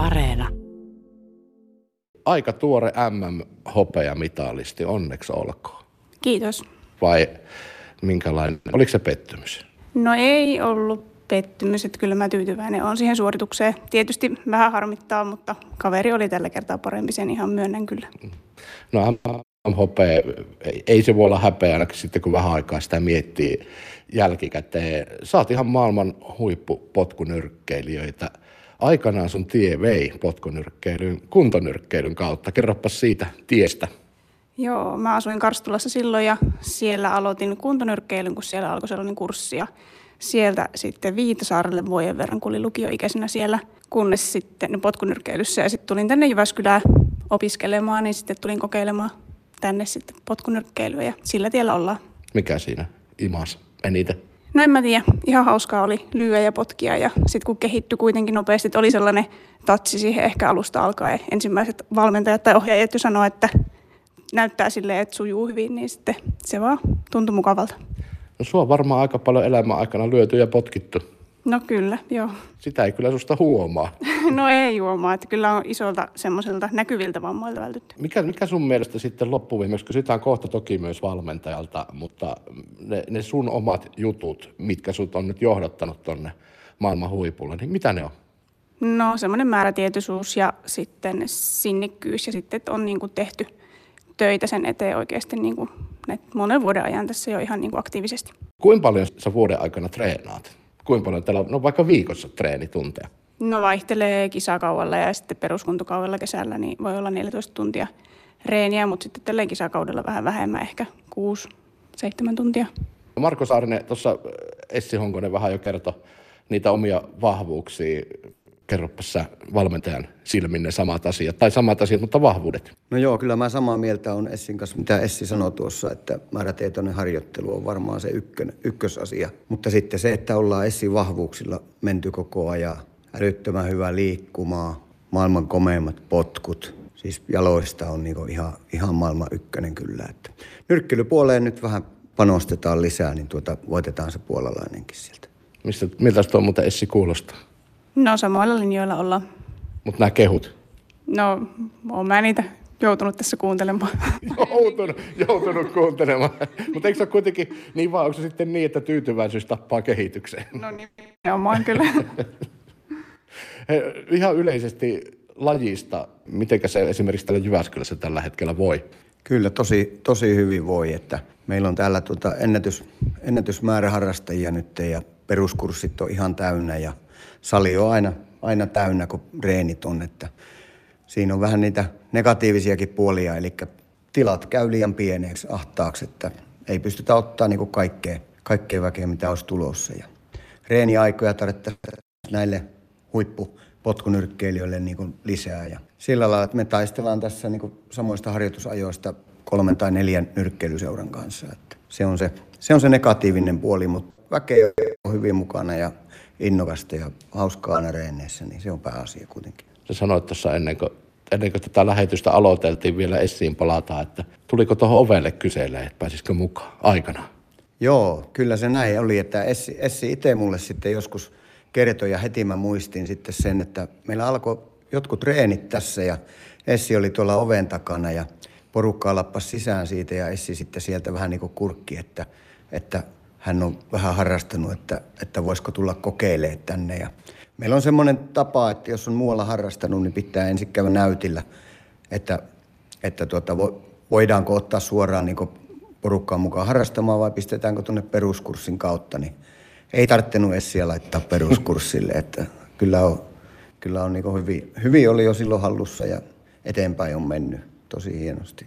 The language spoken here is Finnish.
Areena. Aika tuore MM-hopeamitalisti, onneksi olkoon. Kiitos. Vai minkälainen, oliko se pettymys? No ei ollut pettymys, että kyllä mä tyytyväinen on siihen suoritukseen. Tietysti vähän harmittaa, mutta kaveri oli tällä kertaa parempi, sen ihan myönnän kyllä. No hopea, ei se voi olla häpeä ainakin sitten, kun vähän aikaa sitä miettii jälkikäteen. Saat ihan maailman huippupotkunyrkkeilijöitä. Aikanaan sun tie vei potkunyrkkeilyn, kuntonyrkkeilyn kautta. Kerropa siitä tiestä. Joo, mä asuin Karstulassa silloin ja siellä aloitin kuntonyrkkeilyn, kun siellä alkoi sellainen kurssi. Ja sieltä sitten Viitasaarelle vuoden verran, kun olin lukioikäisenä siellä, kunnes sitten potkunyrkkeilyssä. Ja sitten tulin tänne Jyväskylään opiskelemaan, niin sitten tulin kokeilemaan tänne sitten potkunyrkkeilyä ja sillä tiellä ollaan. Mikä siinä imas eniten? No en mä tiedä, ihan hauskaa oli lyöä ja potkia ja sitten kun kehittyi kuitenkin nopeasti, että oli sellainen tatsi siihen ehkä alusta alkaen. Ensimmäiset valmentajat tai ohjaajat jo että näyttää silleen, että sujuu hyvin, niin sitten se vaan tuntui mukavalta. No sua varmaan aika paljon elämän aikana lyöty ja potkittu. No kyllä, joo. Sitä ei kyllä susta huomaa. no ei huomaa, että kyllä on isolta semmoiselta näkyviltä vammoilta vältytty. Mikä, mikä sun mielestä sitten loppuviimeksi, kun sitä on kohta toki myös valmentajalta, mutta ne, ne sun omat jutut, mitkä sut on nyt johdattanut tonne maailman huipulle, niin mitä ne on? No semmoinen määrätietoisuus ja sitten sinnikkyys ja sitten, että on niin kuin tehty töitä sen eteen oikeasti niin kuin monen vuoden ajan tässä jo ihan niin kuin aktiivisesti. Kuinka paljon sä vuoden aikana treenaat? Kuinka paljon teillä on, no vaikka viikossa treenitunteja? No vaihtelee kisakaudella ja sitten peruskuntokaudella kesällä, niin voi olla 14 tuntia reeniä, mutta sitten tälleen kisakaudella vähän vähemmän, ehkä 6-7 tuntia. Marko Saarinen, tuossa Essi Honkonen vähän jo kertoi niitä omia vahvuuksia kerropas sä valmentajan silmin ne samat asiat, tai samat asiat, mutta vahvuudet. No joo, kyllä mä samaa mieltä on Essin kanssa, mitä Essi sanoi tuossa, että määrätietoinen harjoittelu on varmaan se ykkön, ykkösasia. Mutta sitten se, että ollaan Essin vahvuuksilla menty koko ajan, älyttömän hyvä liikkumaa, maailman komeimmat potkut, siis jaloista on niinku ihan, ihan maailman ykkönen kyllä. Että nyrkkelypuoleen nyt vähän panostetaan lisää, niin tuota, voitetaan se puolalainenkin sieltä. Mistä, miltä tuo muuten Essi kuulostaa? No samoilla linjoilla ollaan. Mutta nämä kehut? No, oon mä niitä joutunut tässä kuuntelemaan. joutunut, joutunut kuuntelemaan. Mutta eikö se ole kuitenkin niin vaan, onko se sitten niin, että tyytyväisyys tappaa kehitykseen? No niin, on kyllä. Ihan yleisesti lajista, miten se esimerkiksi täällä Jyväskylässä tällä hetkellä voi? Kyllä, tosi, tosi hyvin voi. Että meillä on täällä tuota ennätys, ennätysmäärä harrastajia nyt ja peruskurssit on ihan täynnä ja sali on aina, aina täynnä, kun reenit on. Että siinä on vähän niitä negatiivisiakin puolia, eli tilat käy liian pieneeksi, ahtaaksi, että ei pystytä ottaa niin kuin kaikkea, kaikkea väkeä, mitä olisi tulossa. Ja reeniaikoja tarvittaisiin näille huippupotkunyrkkeilijöille niin kuin lisää. Ja sillä lailla, että me taistellaan tässä niin kuin samoista harjoitusajoista kolmen tai neljän nyrkkeilyseuran kanssa. Että se, on se, se on se negatiivinen puoli, mutta väkeä on hyvin mukana ja innokasta ja hauskaa aina reenneissä, niin se on pääasia kuitenkin. Sä sanoit tuossa ennen kuin, ennen kuin tätä lähetystä aloiteltiin vielä Essiin palata, että tuliko tuohon ovelle kyselee, että pääsisikö mukaan aikana? Joo, kyllä se näin oli, että Essi, Essi itse mulle sitten joskus kertoi ja heti mä muistin sitten sen, että meillä alkoi jotkut treenit tässä ja Essi oli tuolla oven takana ja porukkaa lappas sisään siitä ja Essi sitten sieltä vähän niin kuin kurkki, että, että hän on vähän harrastanut, että, että voisiko tulla kokeilemaan tänne. Ja meillä on semmoinen tapa, että jos on muualla harrastanut, niin pitää ensin käydä näytillä, että, että tuota, voidaanko ottaa suoraan niin porukkaan mukaan harrastamaan vai pistetäänkö tuonne peruskurssin kautta. Niin ei tarvinnut Essiä laittaa peruskurssille, että kyllä on, kyllä on niin hyvin, hyvin oli jo silloin hallussa ja eteenpäin on mennyt tosi hienosti.